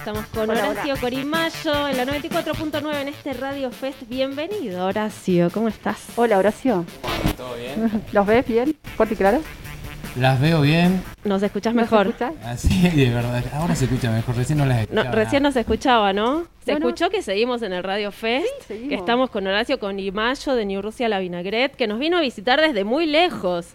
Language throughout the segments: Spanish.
Estamos con Hola, Horacio Corimayo en la 94.9 en este Radio Fest. Bienvenido, Horacio. ¿Cómo estás? Hola, Horacio. ¿Todo bien? ¿Los ves bien? ¿Fuerte y claro? Las veo bien. ¿Nos escuchás ¿No se mejor? escucha? Así, de verdad. Ahora se escucha mejor. Recién no las No, escuchaba. recién nos escuchaba, ¿no? Se Bueno. escuchó que seguimos en el Radio Fest, seguimos. que estamos con Horacio Corimayo de New Rusia La Vinagret, que nos vino a visitar desde muy lejos.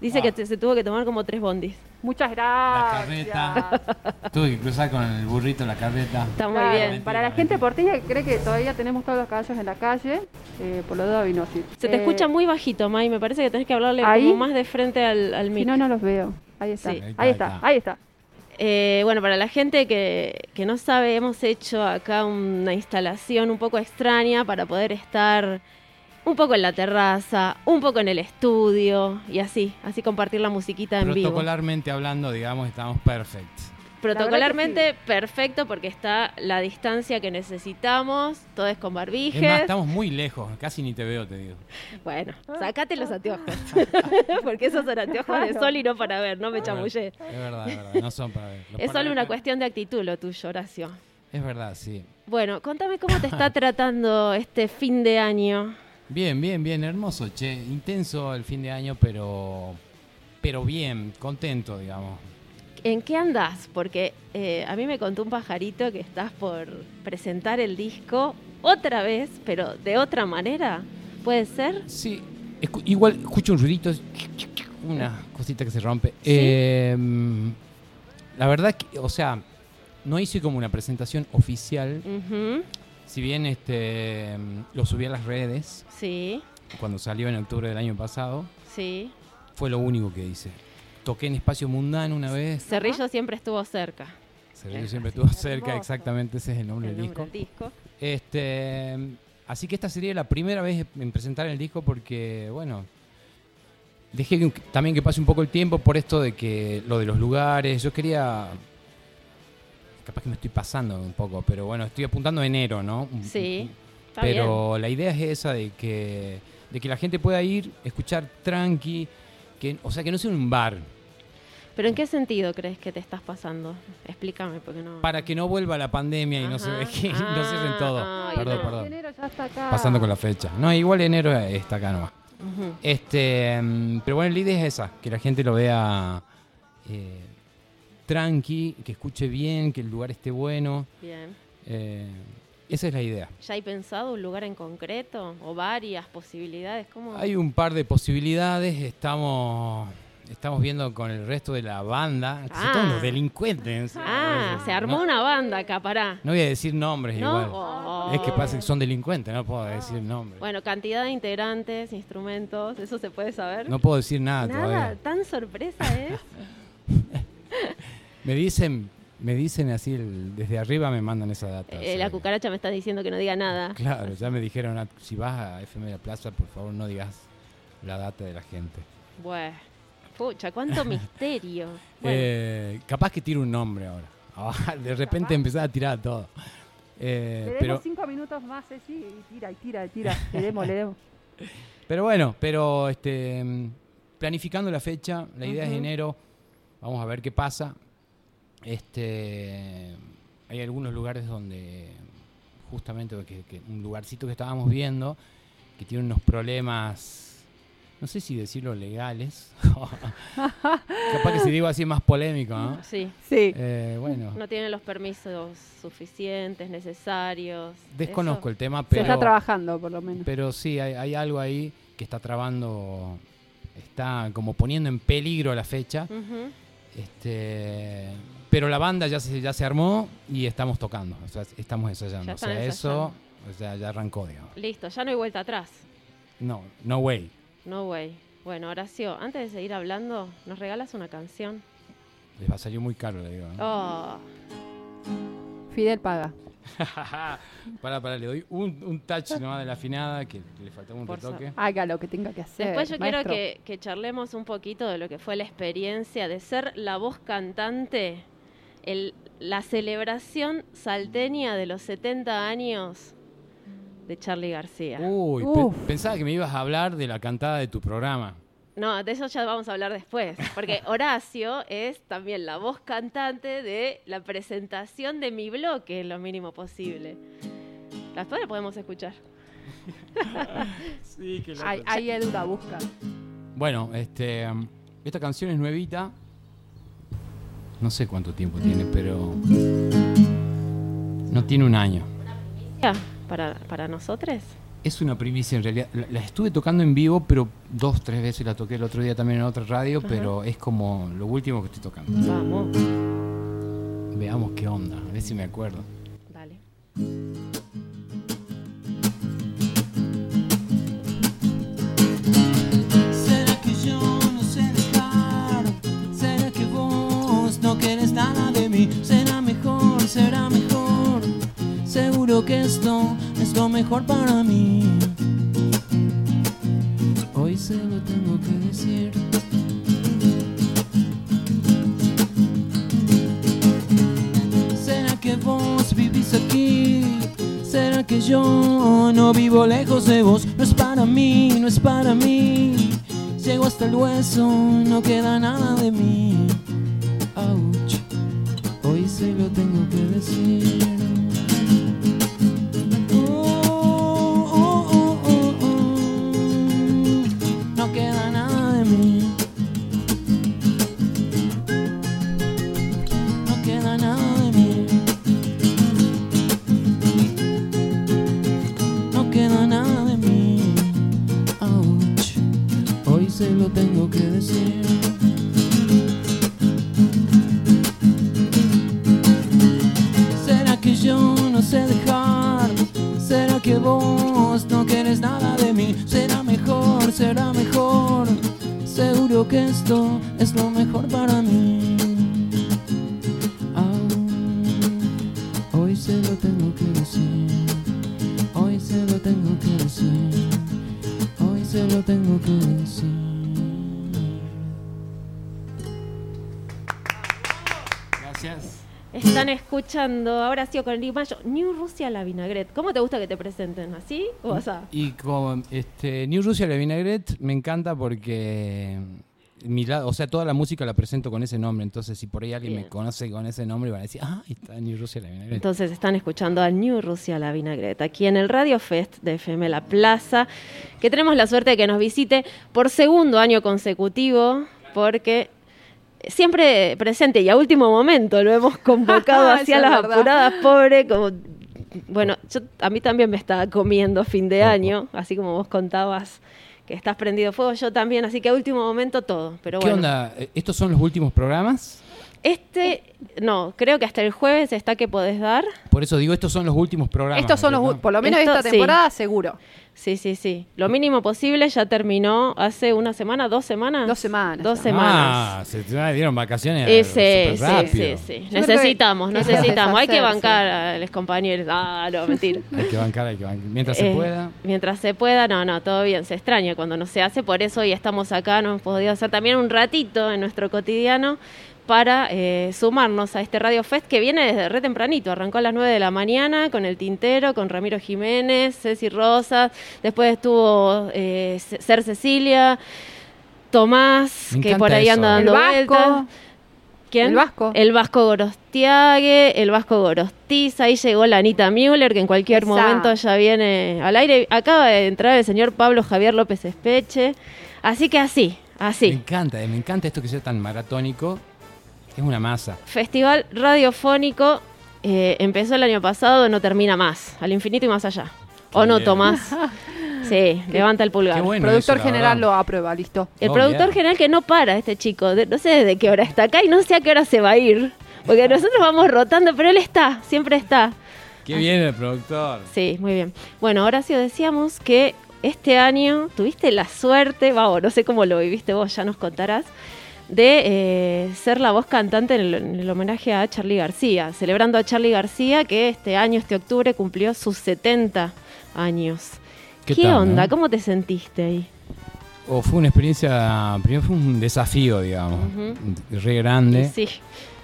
Dice Ah. que se tuvo que tomar como tres bondis. Muchas La gracias. carreta. Tuve que cruzar con el burrito la carreta. Está muy Claro, bien. Para la gente porteña que cree que todavía tenemos todos los caballos en la calle, eh, por lo de Avinosis. Se te Eh, escucha muy bajito, May. Me parece que tenés que hablarle ¿Ahí? como más de frente al, al mic. Si no, no los veo. Ahí está. Sí. Ahí está, ahí está. Eh, bueno, para la gente que, que no sabe, hemos hecho acá una instalación un poco extraña para poder estar un poco en la terraza, un poco en el estudio y así, así compartir la musiquita en vivo. Protocolarmente hablando, digamos, estamos perfectos. Protocolarmente perfecto porque está la distancia que necesitamos, todo es con Es barbijes. más, estamos muy lejos. Casi ni te veo, te digo. Bueno, sacate los anteojos, porque esos son anteojos de sol y no para ver, no me chamullé. Es verdad, es verdad. No son para ver. Los Es para solo ver- una cuestión de actitud lo tuyo, Horacio. Es verdad, sí. Bueno, contame cómo te está tratando este fin de año. Bien, bien, bien. Hermoso, che. Intenso el fin de año, pero. Pero bien, contento, digamos. ¿En qué andás? Porque eh, a mí me contó un pajarito que estás por presentar el disco otra vez, pero de otra manera. ¿Puede ser? Sí, escu- igual escucho un ruidito, una cosita que se rompe. Eh, la verdad que, o sea, no hice como una presentación oficial, Ujú, si bien este lo subí a las redes Sí, cuando salió en octubre del año pasado, sí. fue lo único que hice. Toqué en Espacio Mundano una vez, Cerrillo siempre estuvo cerca. Cerrillo siempre estuvo cerca, exactamente ese es el nombre el del nombre disco. del disco. Este, así que esta sería la primera vez en presentar el disco porque, bueno, dejé que- también que pase un poco el tiempo por esto de que lo de los lugares, yo quería, capaz que me estoy pasando un poco, pero bueno, estoy apuntando a enero, ¿no? Sí, está Pero la idea es esa de que, de que la gente pueda ir, escuchar tranqui, que, o sea, que no sea un bar, ¿Pero en qué sentido crees que te estás pasando? Explícame, porque no... para que no vuelva la pandemia y no se Ajá. que no cierren todo. Ah, ay, perdón, no. perdón. Enero ya está acá. Pasando con la fecha. No, igual enero está acá nomás. Ujú. Este, mm, pero bueno, la idea es esa, que la gente lo vea eh, tranqui, que escuche bien, que el lugar esté bueno. Bien. eh, esa es la idea. ¿Ya hay pensado un lugar en concreto o varias posibilidades? ¿Cómo? Hay un par de posibilidades, estamos, estamos viendo con el resto de la banda, Ah. todos los delincuentes. Ah, se armó una banda acá, pará. No voy a decir nombres ¿No? igual. Oh. Es que pasa que son delincuentes, no puedo decir nombres. Bueno, cantidad de integrantes, instrumentos, ¿eso se puede saber? No puedo decir nada, Nada, todavía. tan sorpresa es. Me dicen, me dicen así, el- desde arriba me mandan esa data. o Eh, sea la cucaracha me está diciendo que no diga nada. Claro, ya me dijeron, "Ah, si vas a FM de la Plaza, por favor no digas la data de la gente. Bueno, pucha, cuánto misterio. Bueno, Eh, capaz que tiro un nombre ahora. Ah, de repente empezar a tirar todo. Eh, Le demos pero, cinco minutos más, Ceci, y tira, y tira, y tira. Le demos, le demos. pero bueno, pero este, mm, planificando la fecha, la idea es Ujú. enero, vamos a ver qué pasa. Este, hay algunos lugares donde, justamente que- que un lugarcito que estábamos viendo, que tiene unos problemas, no sé si decirlo legales, capaz que si digo así es más polémico, ¿no? sí, Sí. Eh, bueno, no tienen los permisos suficientes, necesarios. desconozco Eso- el tema, Se pero, está trabajando, por lo menos. pero sí, hay, hay algo ahí que está trabando, está como poniendo en peligro la fecha. Este, pero la banda ya se, ya se armó y estamos tocando, o sea, estamos ensayando. Ya o sea, eso o sea, ya arrancó, digamos. Listo, ya no hay vuelta atrás. No, no way. No way. Bueno, Horacio, antes de seguir hablando, ¿nos regalas una canción? Les va a salir muy caro, le digo. ¿no? Oh, Fidel paga. Pará, pará, le doy un, un touch nomás de la afinada que le faltaba un Por retoque. Haga lo que tenga que hacer. Después yo quiero que, que charlemos un poquito de lo que fue la experiencia de ser la voz cantante, el, la celebración salteña de los 70 años de Charlie García. Uy, Uf. pensaba que me ibas a hablar de la cantada de tu programa. No, de eso ya vamos a hablar después, porque Horacio es también la voz cantante de la presentación de mi bloque, lo mínimo posible. Después la podemos escuchar. Sí, que Ahí, ahí Edu la busca. Bueno, este, um, esta canción es nuevita. No sé cuánto tiempo tiene, pero no tiene un año. Ya, Para, para nosotros. Es una primicia en realidad. La, la estuve tocando en vivo, pero dos, tres veces la toqué el otro día también en otra radio, Ajá. pero es como lo último que estoy tocando. Vamos, Veamos qué onda, a ver si me acuerdo. dale. Querés nada de mí? Será mejor, será mejor. Seguro que esto es lo mejor para mí. Hoy se lo tengo que decir. ¿Será que vos vivís aquí? ¿Será que yo no vivo lejos de vos? No es para mí, no es para mí. Llego hasta el hueso, no queda nada de mí. Se lo tengo que decir. Vos no quieres nada de mí? Será mejor, será mejor. Seguro que esto es lo mejor para mí. Escuchando ahora sí con el Mayo, New Rusia la vinagret. ¿Cómo te gusta que te presenten? ¿Así o así? Y con este, New Rusia la Vinaigrette me encanta porque mi lado, o sea, toda la música la presento con ese nombre. Entonces, si por ahí alguien me conoce con ese nombre, van a decir, ah, está New Rusia la Vinaigrette. Entonces están escuchando a New Rusia la vinagret aquí en el Radio Fest de FM La Plaza, que tenemos la suerte de que nos visite por segundo año consecutivo, porque siempre presente y a último momento lo hemos convocado hacia las verdad. apuradas, pobre, como bueno, yo, a mí también me está comiendo fin de año, así como vos contabas que estás prendido fuego, yo también, así que a último momento todo, pero ¿Qué bueno. onda? Eh, ¿Estos son los últimos programas? Este, no, creo que hasta el jueves está que podés dar. Por eso digo, estos son los últimos programas. Estos son los, ¿verdad? por lo menos Esto esta sí. temporada, seguro. Sí, sí, sí. Lo mínimo posible ya terminó hace una semana, dos semanas. Dos semanas Dos semanas. Ah, se dieron vacaciones Eh, sí, sí, sí, Necesitamos, necesitamos. Hay que bancar a los compañeros. Ah, no, mentira. Hay que bancar, hay que bancar. Mientras se Eh, pueda. Mientras se pueda, no, no, todo bien. Se extraña cuando no se hace. Por eso hoy estamos acá. No hemos podido hacer también un ratito en nuestro cotidiano para eh, sumarnos a este Radio Fest que viene desde re tempranito. Arrancó a las 9 de la mañana con el Tintero, con Ramiro Jiménez, Ceci Rosas. Después estuvo eh, Ser Cecilia, Tomás, Me que por ahí eso. anda El dando Vasco. vueltas. ¿Quién? El Vasco. El Vasco Gorostiague, el Vasco Gorostiza, ahí llegó la Anita Müller, que en cualquier Esa. momento ya viene al aire. Acaba de entrar el señor Pablo Javier López Espeche. Así que así, Me así. encanta, eh, me encanta esto que sea tan maratónico. Es una masa. Festival radiofónico eh, empezó el año pasado, no termina más, al infinito y más allá. ¿O no, bien. Tomás? Sí, levanta el pulgar. Qué bueno Productor eso, general verdad. lo aprueba, listo. El Oh, productor bien. general que no para, este chico. de- no sé desde qué hora está acá y no sé a qué hora se va a ir. Porque nosotros vamos rotando, pero él está, siempre está. Qué bien el productor. Sí, muy bien. Bueno, Horacio, decíamos que este año tuviste la suerte, vamos, no sé cómo lo viviste vos, ya nos contarás, de eh, ser la voz cantante en el, en el homenaje a Charlie García, celebrando a Charlie García que este año, este octubre, cumplió sus 70 años. ¿Qué, ¿Qué tal, onda? no? ¿Cómo te sentiste ahí? O fue una experiencia, primero fue un desafío, digamos, re grande, Y sí.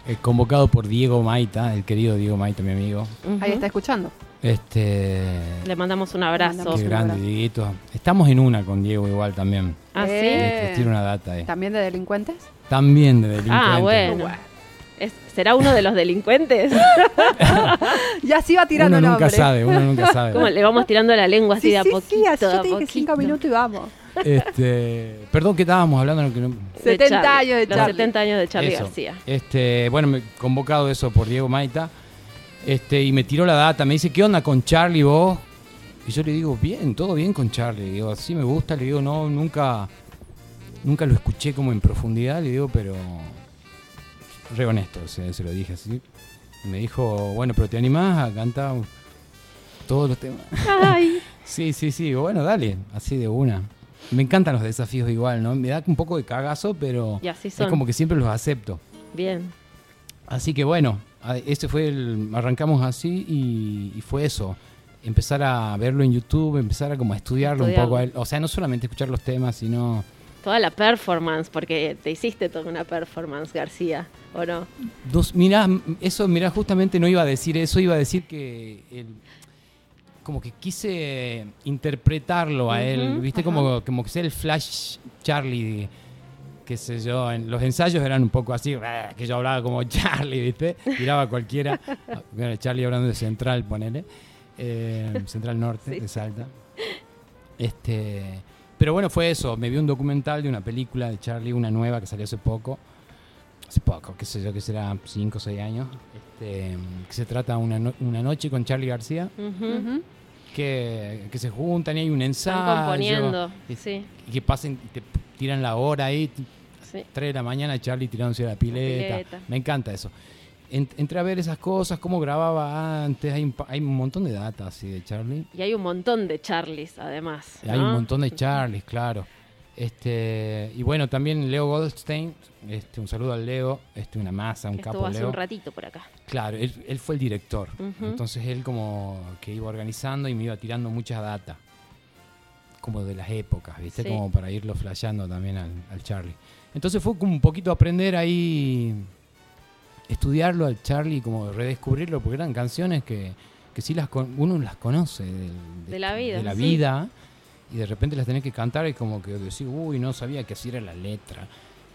eh, convocado por Diego Maita, el querido Diego Maita, mi amigo. Ahí está escuchando. Este. Le mandamos un abrazo. Mandamos Qué un grande, abrazo. Dieguito. Estamos en una con Diego igual también. ¿Ah, sí? Eh. Les tiro una data ahí. ¿También de delincuentes? También de delincuentes. Ah, bueno. ¿Será uno de los delincuentes? Ya se iba tirando Uno nunca nombre. sabe, uno nunca sabe. Le vamos tirando la lengua así Sí, de a sí, poquito. sí, así yo te dije cinco minutos y vamos. Este, perdón que estábamos hablando. no, que no- De 70 Charlie, años de los Charlie. 70 años de Charlie Eso. García. Este, bueno, me he convocado eso por Diego Maita. Este, y me tiró la data, me dice, ¿qué onda con Charlie vos? Y yo le digo, bien, todo bien con Charlie. Digo, sí me gusta, le digo, no, nunca, nunca lo escuché como en profundidad, le digo, pero re honesto, se, se lo dije así. Y me dijo, bueno, pero te animás a cantar todos los temas. Ay, Sí, sí, sí, bueno, dale, así de una. Me encantan los desafíos igual, ¿no? Me da un poco de cagazo, pero y así es como que siempre los acepto. Bien. Así que bueno, a- ese fue el. Arrancamos así y, y fue eso. Empezar a verlo en YouTube, empezar a como a estudiarlo un poco. a él. O sea, no solamente escuchar los temas, sino. Toda la performance, porque te hiciste toda una performance, García, ¿o no? Dos, mirá, eso, mirá, justamente no iba a decir eso, iba a decir que. el- como que quise interpretarlo a él, Ujú, ¿viste? Como, como que sea el Flash Charlie, qué sé yo. En los ensayos eran un poco así, que yo hablaba como Charlie, ¿viste? Tiraba a cualquiera. Bueno, Charlie hablando de Central, ponele. Eh, Central Norte, Sí. de Salta. Este, pero bueno, fue eso. Me vi un documental de una película de Charlie, una nueva que salió hace poco. Hace poco, qué sé yo, que será 5 o 6 años. Este, que se trata una, no- una noche con Charlie García. Que, que se juntan y hay un ensayo. Están componiendo, y- sí, Y que pasen, te tiran la hora ahí, sí. 3 de la mañana, Charlie tirándose a la pileta. pileta. Me encanta eso. En- entré a ver esas cosas, cómo grababa antes. Hay, hay un montón de data así de Charlie. Y hay un montón de Charlies, además. Hay un montón de Charlies, claro. Este, y bueno, también Leo Goldstein, este, un saludo al Leo, este, una masa, un capo Estuvo hace Leo. un ratito por acá. Claro, él, él fue el director. Entonces él como que iba organizando y me iba tirando mucha data. Como de las épocas, ¿viste? Sí. Como para irlo flasheando también al, al Charlie. Entonces fue como un poquito aprender ahí, estudiarlo al Charlie, como redescubrirlo, porque eran canciones que, que sí las con- uno las conoce del- De la vida, de la sí. vida, y de repente las tenés que cantar y como que decís, uy, no sabía que así era la letra.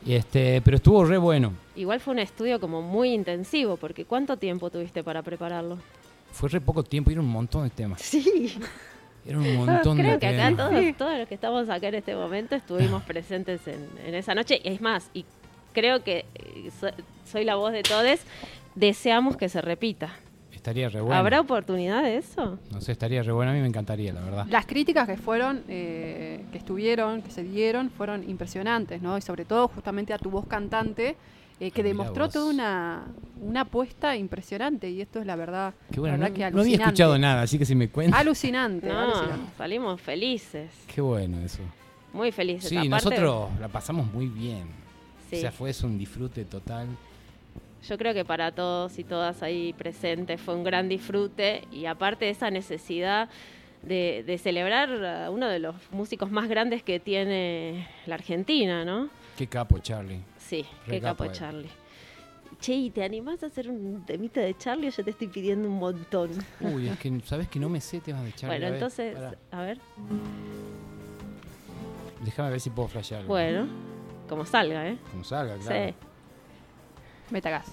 Y este, pero estuvo re bueno. Igual fue un estudio como muy intensivo, porque ¿cuánto tiempo tuviste para prepararlo? Fue re poco tiempo y era un montón de temas. Sí, Era un montón creo de que acá todos, todos los que estamos acá en este momento estuvimos presentes en, en esa noche. Y es más, y creo que eh, so- soy la voz de todos, deseamos que se repita. Estaría re bueno. ¿Habrá oportunidad de eso? No sé, estaría re bueno. A mí me encantaría, la verdad. Las críticas que fueron, eh, que estuvieron, que se dieron, fueron impresionantes, ¿no? Y sobre todo justamente a tu voz cantante, eh, que Ah, demostró toda una, una apuesta impresionante. Y esto es la verdad, Qué bueno. la No, que no había escuchado nada, así que si me cuentas. Alucinante, No, alucinante. salimos felices, Qué bueno eso. muy felices. Sí, Aparte, nosotros la pasamos muy bien. sí, O sea, fue eso un disfrute total. yo creo que para todos y todas ahí presentes fue un gran disfrute y aparte esa necesidad de, de celebrar a uno de los músicos más grandes que tiene la Argentina, ¿no? Qué capo, Charlie. Sí, Re qué capo. Charlie. Che, ¿y te animás a hacer un temita de Charlie o yo te estoy pidiendo un montón? Uy, es que sabes que no me sé temas de Charlie. bueno, A entonces, a ver, Déjame ver si puedo flashear. bueno, como salga, ¿eh? Como salga, claro. Sí. Metagas.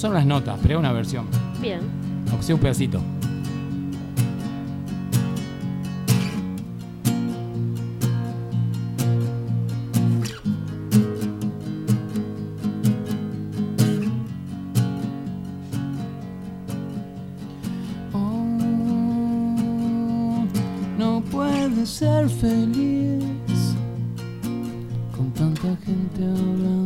Son las notas, pero es una versión. Bien. Aunque sea un pedacito. Oh, no puedes ser feliz con tanta gente hablando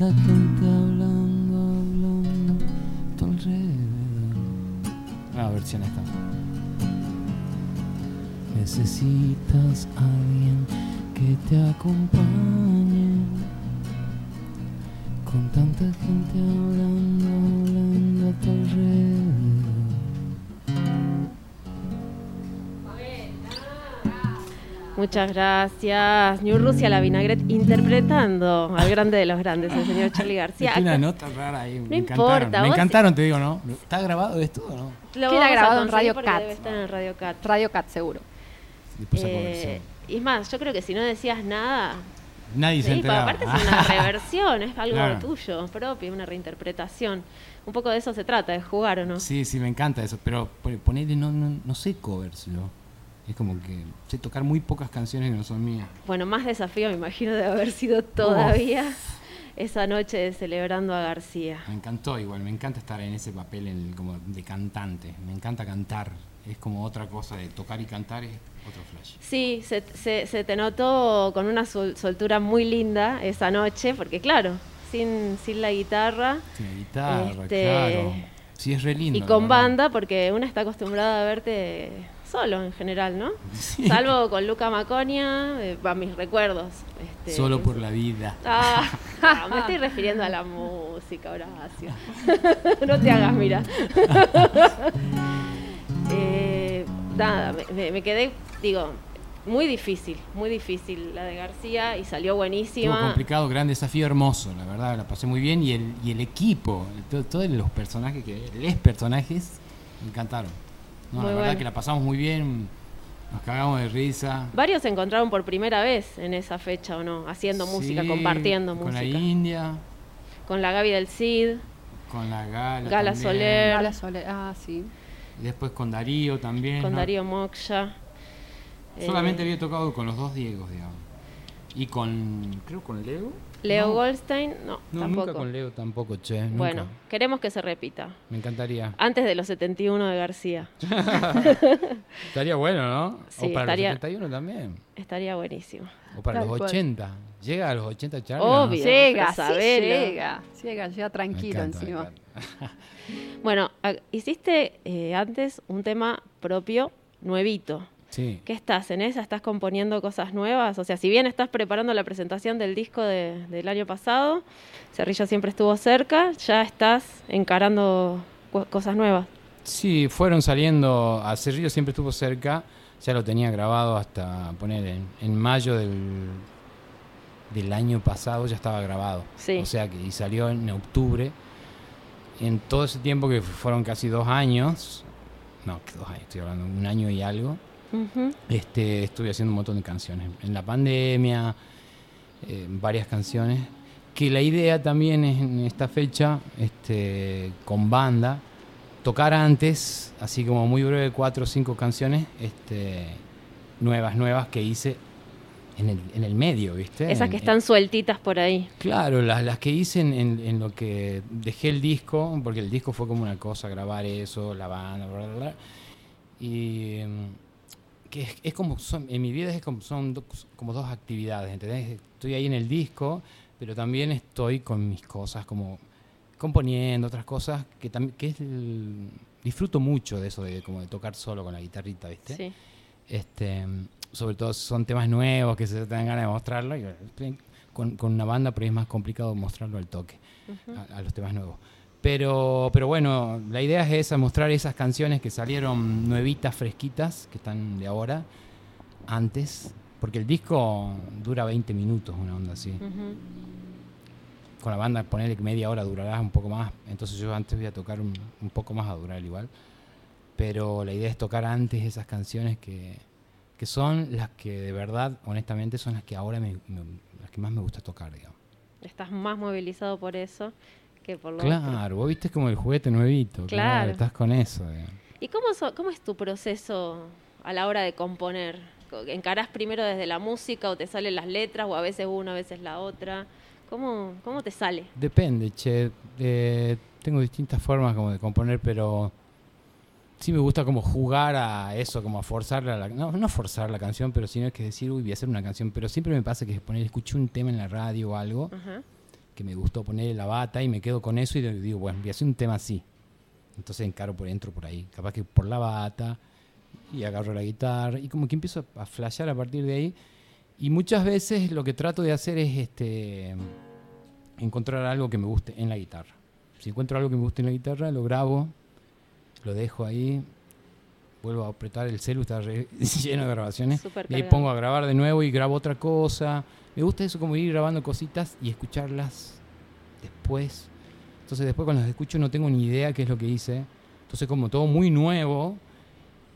tanta gente hablando, hablando a tu alrededor. Una versión esta. Necesitas a alguien que te acompañe. Con tanta gente hablando, Muchas gracias. New Rusia, la vinagret, interpretando al grande de los grandes, el señor Charlie García. Tiene una nota rara ahí. No me importa, encantaron. Me vos- encantaron, te digo, ¿no? ¿Está grabado esto o no? Lo Queda grabado en Radio Cat. Debe estar en Radio Cat. Radio Cat, seguro. Eh, y es más, yo creo que si no decías nada, Nadie se sí, enteraba. aparte es una reversión, es algo Claro. tuyo, propio, una reinterpretación. Un poco de eso se trata, de jugar o no. Sí, sí, me encanta eso. Pero pon- ponele, no, no, no sé covers yo. Es como que sé tocar muy pocas canciones que no son mías. Bueno, más desafío me imagino de haber sido todavía esa noche de celebrando a García. Me encantó igual, me encanta estar en ese papel en- como de cantante. Me encanta cantar. Es como otra cosa de tocar y cantar, es otro flash. Sí, se, se- se te notó con una sol- soltura muy linda esa noche, porque claro, sin, sin la guitarra Tiene guitarra, Este, claro. Sí, es re lindo. y la con banda, porque una está acostumbrada a verte solo en general, ¿no? Sí. Salvo con Luca Maconia, eh, va mis recuerdos. este, Solo por la vida. Ah, ah, me estoy refiriendo a la música, Horacio. no te hagas, mira. Eh, nada, me, quedé, digo, muy difícil, muy difícil la de García y salió Estuvo buenísima. complicado, gran desafío, hermoso, la verdad, la pasé muy bien. Y el, y el equipo, to- todos los personajes, que les personajes, me encantaron. No, Muy la verdad bueno. que la pasamos muy bien, nos cagamos de risa. Varios se encontraron por primera vez en esa fecha, ¿o no? Haciendo música, compartiendo Con la música. India, Con la Gaby del Cid, con la Gala. Gala también. Soler. Gala Sole- Ah, sí. Y después con Darío también. con ¿no? Darío Moksha. Solamente Eh, había tocado con los dos Diegos, digamos. Y con, creo con Leo. Leo No. Goldstein, no, No, tampoco. nunca con Leo tampoco, che. nunca. Bueno, queremos que se repita. Me encantaría. Antes de los 71 de García. Estaría bueno, ¿no? Sí, o para estaría- los 71 también. Estaría buenísimo. O para Tal los cual. 80. ¿Llega a los 80 Charlie? Obvio. ¿no? Llega, sí llega. Llega, llega tranquilo encanta, encima. Bueno, hiciste eh, antes un tema propio, nuevito. Sí. ¿Qué estás en esa? ¿Estás componiendo cosas nuevas? O sea, si bien estás preparando la presentación del disco de- del año pasado, Cerrillo siempre estuvo cerca, ya estás encarando cosas nuevas. Sí, fueron saliendo. A Cerrillo siempre estuvo cerca. Ya lo tenía grabado hasta poner en, en mayo del, del año pasado, ya estaba grabado. Sí. O sea que y salió en octubre. En todo ese tiempo que fueron casi dos años, no, que dos años, estoy hablando, un año y algo, Este, estuve haciendo un montón de canciones. En la pandemia, eh, varias canciones. Que la idea también es en esta fecha, este, con banda, tocar antes, así como muy breve, cuatro o cinco canciones, este, nuevas, nuevas que hice en el, en el medio, ¿viste? Esas En- que están sueltitas por ahí. Claro, las, las que hice en, en- en lo que dejé el disco, porque el disco fue como una cosa, grabar eso, la banda, bla, bla, bla. Y mm, que es, es como, son, en mi vida es como, son dos- como dos actividades, ¿entendés? Estoy ahí en el disco, pero también estoy con mis cosas, como componiendo otras cosas, que también, que es el- disfruto mucho de eso, de como de tocar solo con la guitarrita, ¿viste? Sí. este sobre todo si son temas nuevos que se te dan ganas de mostrarlo y, eh, con, con una banda ahí es más complicado mostrarlo al toque a, a los temas nuevos pero pero bueno la idea es esa mostrar esas canciones que salieron nuevitas fresquitas que están de ahora antes porque el disco dura 20 minutos una onda así. Ujú. con la banda ponerle que media hora durará un poco más entonces yo antes voy a tocar un, un poco más a durar igual. Pero la idea es tocar antes esas canciones que, que son las que de verdad honestamente son las que ahora me, me- las que más me gusta tocar digamos. Estás más movilizado por eso que por lo otro. claro vos viste como el juguete nuevito claro, Claro. estás con eso digamos. ¿Y cómo, so- cómo es tu proceso a la hora de componer? Co- ¿Encarás primero desde la música o te salen las letras o a veces una, a veces la otra? ¿Cómo, cómo te sale? Depende, che. Eh, tengo distintas formas como de componer, pero sí me gusta como jugar a eso, como a forzar la, no, no forzar la canción, pero sino es que decir, uy, voy a hacer una canción, pero siempre me pasa que poner, escucho un tema en la radio o algo Ajá. Que me gustó poner la bata y me quedo con eso y digo, bueno, voy a hacer un tema así. Entonces encaro por dentro por ahí, capaz que por la bata y agarro la guitarra y como que empiezo a flashear a partir de ahí. Y muchas veces lo que trato de hacer es este encontrar algo que me guste en la guitarra. Si encuentro algo que me guste en la guitarra, lo grabo, lo dejo ahí, vuelvo a apretar el celu, está re- lleno de grabaciones. Y ahí pongo a grabar de nuevo y grabo otra cosa. Me gusta eso como ir grabando cositas y escucharlas después. Entonces después cuando las escucho no tengo ni idea qué es lo que hice. Entonces como todo muy nuevo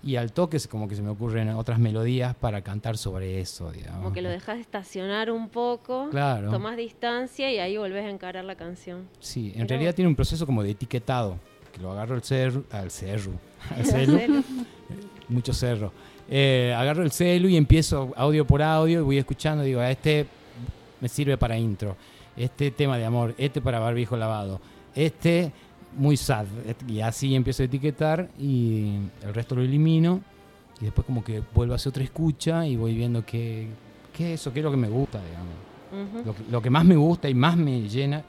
y al toque es como que se me ocurren otras melodías para cantar sobre eso, digamos. Como que lo dejas estacionar un poco, Claro. tomás distancia y ahí volvés a encarar la canción. Sí, en realidad tiene un proceso como de etiquetado, que lo agarro al cerro, al cerro, al celu, mucho cerro. Eh, agarro el celu y empiezo audio por audio y voy escuchando, digo, "Ah, este me sirve para intro, este tema de amor, este para barbijo lavado, este muy sad, y así empiezo a etiquetar y el resto lo elimino y después como que vuelvo a hacer otra escucha y voy viendo qué, qué es eso, qué es lo que me gusta, digamos. Lo que, lo que más me gusta y más me llena,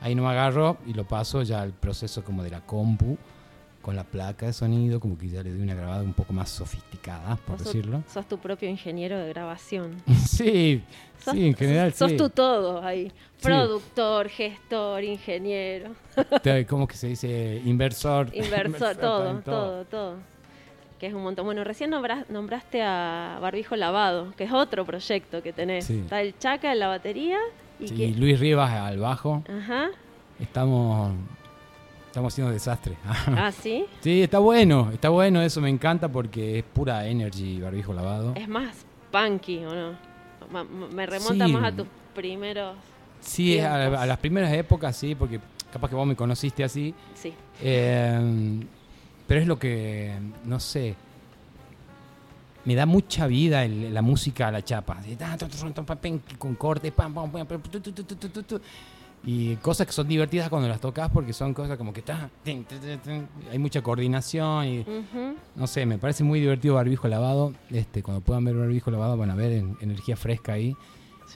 ahí no me agarro y lo paso ya al proceso como de la compu, con la placa de sonido, como que ya le doy una grabada un poco más sofisticada, por Vos decirlo. Sos tu propio ingeniero de grabación. sí, Sos- sí, en general sos sí. tú todo ahí. Productor, gestor, ingeniero, ¿Cómo que se dice? Inversor. inversor, todo, todo, todo. Que es un montón. Bueno, recién nombra- nombraste a Barbijo Lavado, que es otro proyecto que tenés. Sí. Está el Chaca en la batería y Sí, que... Luis Rivas al bajo. Ajá. Estamos, estamos haciendo desastre. Ah, ¿sí? sí, está bueno, está bueno, eso me encanta porque es pura energy, barbijo lavado. Es más punky, ¿o no? Me remonta Sí. más a tus primeros... Sí, a, las primeras épocas sí, porque capaz que vos me conociste así. Sí. Eh, pero es lo que, no sé, me da mucha vida el- la música a la chapa. Con cortes, pam, pam, pam, Y cosas que son divertidas cuando las tocas porque son cosas como que ta, tin, tin, tin, tin. hay mucha coordinación y no sé, me parece muy divertido Barbijo Lavado. Este, cuando puedan ver Barbijo Lavado van a ver en- energía fresca ahí.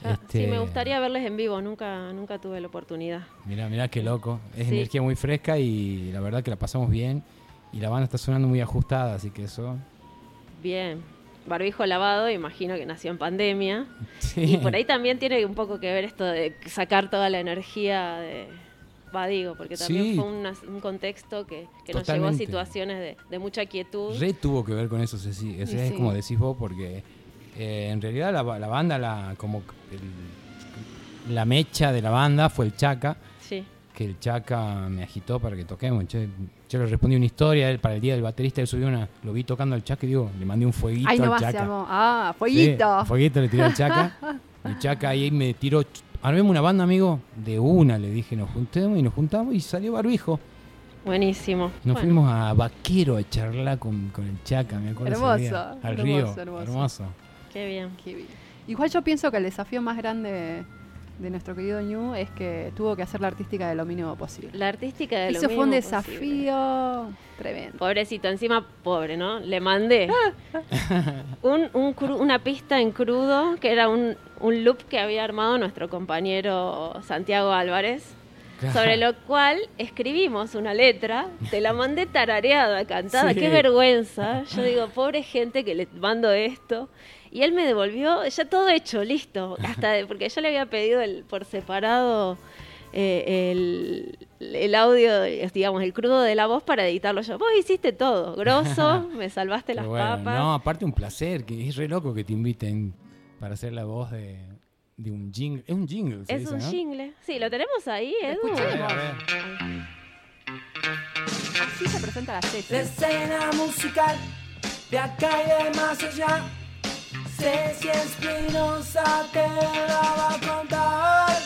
Ya, Este- Sí, me gustaría verles en vivo, nunca, nunca tuve la oportunidad. Mirá, mirá qué loco. Es Sí. energía muy fresca y la verdad que la pasamos bien. Y la banda está sonando muy ajustada, así que eso. Bien. Barbijo lavado, imagino que nació en pandemia. Sí. Y por ahí también tiene un poco que ver esto de sacar toda la energía de. Va, digo, porque también Sí. fue una- un contexto que, que nos llevó a situaciones de, de mucha quietud. Re tuvo que ver con eso, Ceci. Es sí. como decís vos, porque eh, en realidad la, la banda, la, como el- la mecha de la banda fue el Chaca, Sí. que el Chaca me agitó para que toquemos. Yo, yo le respondí una historia, él, para el día del baterista, él subió una, lo vi tocando al Chaca y digo, le mandé un fueguito Ahí al nomás se Chaca. armó. Ah, fueguito. Sí, fueguito le tiré al Chaca. El Chaca ahí me tiró, "Ch, armemos una banda, amigo, de una, le dije, nos juntemos y nos juntamos y salió Barbijo. Buenísimo. Nos Bueno, fuimos a Vaquero a charlar con, con el Chaca, me acuerdo. ese Hermoso, día, al hermoso, río. hermoso. Hermoso. Qué bien. Qué bien. Igual yo pienso que el desafío más grande de nuestro querido Ñu es que tuvo que hacer la artística de lo mínimo posible. La artística de lo Eso fue un mínimo desafío posible. tremendo. Pobrecito, encima pobre, ¿no? Le mandé un, un cru- una pista en crudo, que era un, un loop que había armado nuestro compañero Santiago Álvarez, sobre lo cual escribimos una letra, te la mandé tarareada, cantada, Sí. qué vergüenza. Yo digo, pobre gente que le mando esto. Y él me devolvió ya todo hecho, listo. Hasta de- porque yo le había pedido el, por separado eh, el, el audio, digamos, el crudo de la voz para editarlo yo. Vos hiciste todo, grosso, me salvaste las bueno, papas. No, aparte un placer, que es re loco que te inviten para hacer la voz de, de un jingle. Es un jingle, es dice, un ¿no? jingle. Sí, lo tenemos ahí, Edu. A ver, a ver. Así se presenta la La Ceci. escena musical de acá y de más allá. Ceci Espinosa te la va a contar.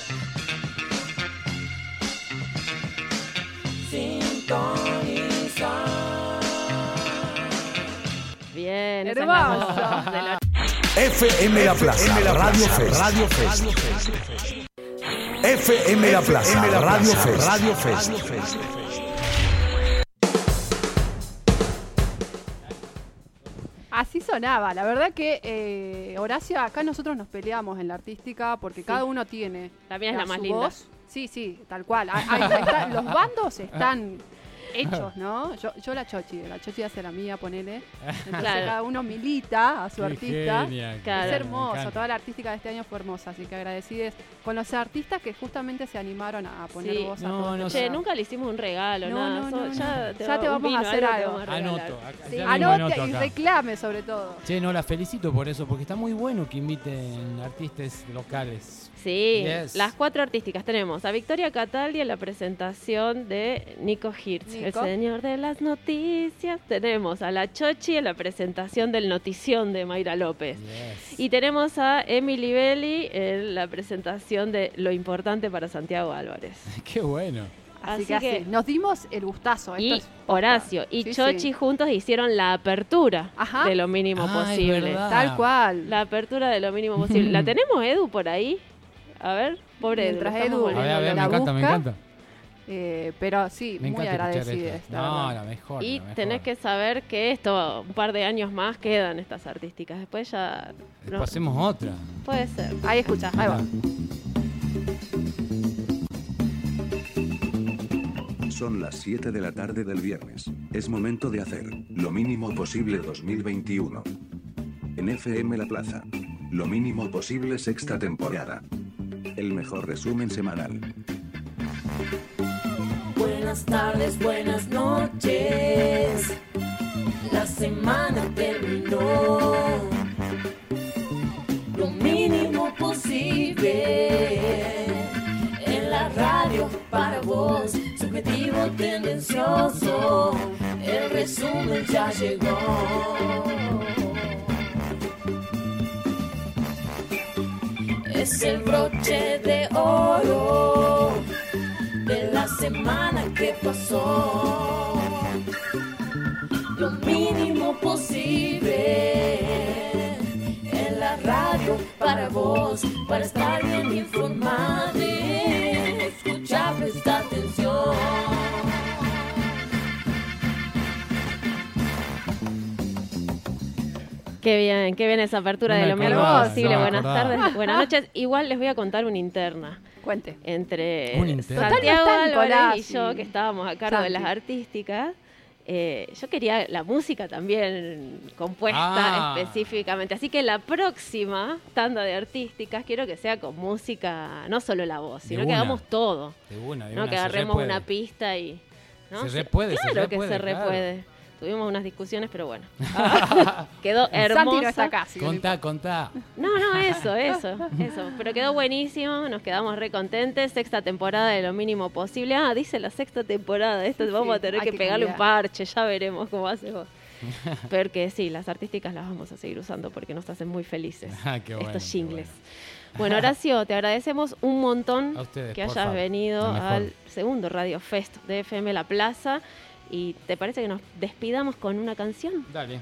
Sintonizar. Bien, la Hermoso. de la- FM La Plaza, Radio Fest. Radio Fest. FM La Plaza, Radio Fest. Radio Fest. sonaba. La verdad que, eh, Horacio, acá nosotros nos peleamos en la artística porque Sí. cada uno tiene La mía es la su más linda. voz. Sí, sí, tal cual. Ahí- ahí está. Los bandos están hechos, ¿no? Yo, yo la chochi, la chochi hace la mía, ponele. Entonces Claro. cada uno milita a su Qué artista. Claro. Es hermoso, toda la artística de este año fue hermosa, así que agradecides con los artistas que justamente se animaron a poner Sí. voz a No, todo no Che, nunca le hicimos un regalo, No, nada. no, ya no. te, Ya te vamos a hacer algo. a. Anoto. Sí. Anote y reclame sobre todo. Che, no, la felicito por eso, porque está muy bueno que inviten artistas locales. Sí, Yes. las cuatro artísticas tenemos a Victoria Cataldi en la presentación de Nico Hirtz, el Nico. señor de las noticias. Tenemos a la Chochi en la presentación del Notición de Mayra López. Yes. Y tenemos a Emily Belli en la presentación de Lo importante para Santiago Álvarez. Qué bueno. Así, Así que, que- así, nos dimos el gustazo. Esto Y es. Horacio y Sí, Chochi sí. juntos hicieron la apertura Ajá. de lo mínimo Ah, posible. verdad. Tal cual. La apertura de lo mínimo posible. ¿La tenemos, Edu, por ahí? A ver, pobre. Mientras Edu- A ver, a ver, me la encanta, me encanta. Eh, pero sí, Me muy agradecida. No, la mejor. Y la mejor. tenés que saber que esto, un par de años más quedan estas artísticas. Después ya. no, Después hacemos otra. puede ser. Ahí escucha, ahí va. Son las 7 de la tarde del viernes. Es momento de hacer lo mínimo posible 2021. En FM La Plaza. Lo mínimo posible sexta temporada. El mejor resumen semanal. Buenas tardes, buenas noches. La semana terminó. Lo mínimo posible. En la radio para vos, subjetivo tendencioso. El resumen ya llegó. Es el broche de oro de la semana que pasó. Lo mínimo posible en la radio para vos, para estar bien informado. Escucha, presta atención. Qué bien, qué bien esa apertura No de lo acordaba, posible. no me Buenas tardes, buenas noches. Igual les voy a contar una interna Cuente. entre interna. Santiago Álvarez y yo, que estábamos a cargo de las artísticas. eh, yo quería la música también compuesta Ah. específicamente. Así que la próxima tanda de artísticas quiero que sea con música, no solo la voz, De sino que una. hagamos todo. De una, de No una, que agarremos repuede. una pista y. ¿no? Se repuede, se Claro que repuede, se claro. Tuvimos unas discusiones, pero bueno. quedó hermosa. Santi no está acá. así que no Contá, contá. No, no, eso, eso, eso. Pero quedó buenísimo, nos quedamos re contentes. Sexta temporada de lo mínimo posible. Ah, dice la sexta temporada. Esto Sí, vamos a tener que, que pegarle un parche, ya veremos cómo hace vos. Porque sí, las artísticas las vamos a seguir usando porque nos hacen muy felices. Ah, qué bueno, estos qué jingles. Bueno, Horacio, te agradecemos un montón ustedes, que hayas favor. venido al segundo Radio Fest de FM La Plaza. ¿Y te parece que nos despidamos con una canción? Dale.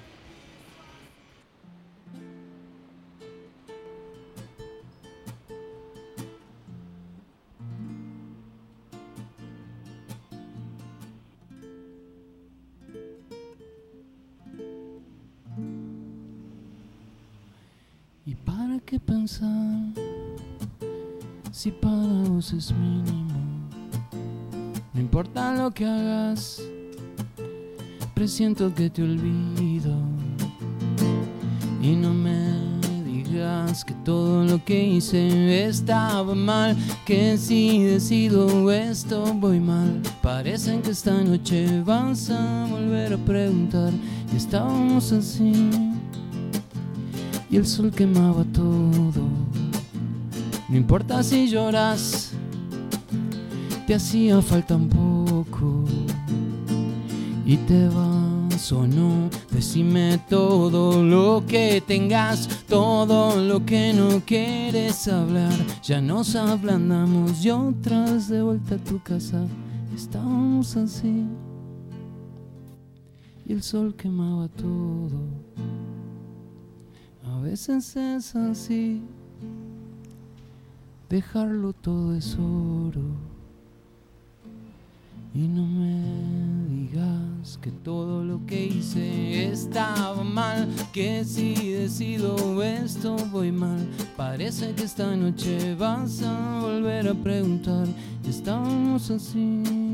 ¿Y para qué pensar si para vos es mínimo? No importa lo que hagas, presiento que te olvido. Y no me digas que todo lo que hice estaba mal, que si decido esto voy mal. Parecen que esta noche vas a volver a preguntar y estábamos así y el sol quemaba todo. No importa si lloras, te hacía falta un poco. Y te vas o no, decime todo lo que tengas, todo lo que no quieres hablar. Ya nos ablandamos y otra vez de vuelta a tu casa. Estábamos así y el sol quemaba todo. A veces es así, dejarlo todo es oro. Y no me digas que todo lo que hice estaba mal, que si decido esto voy mal. Parece que esta noche vas a volver a preguntar, estamos así.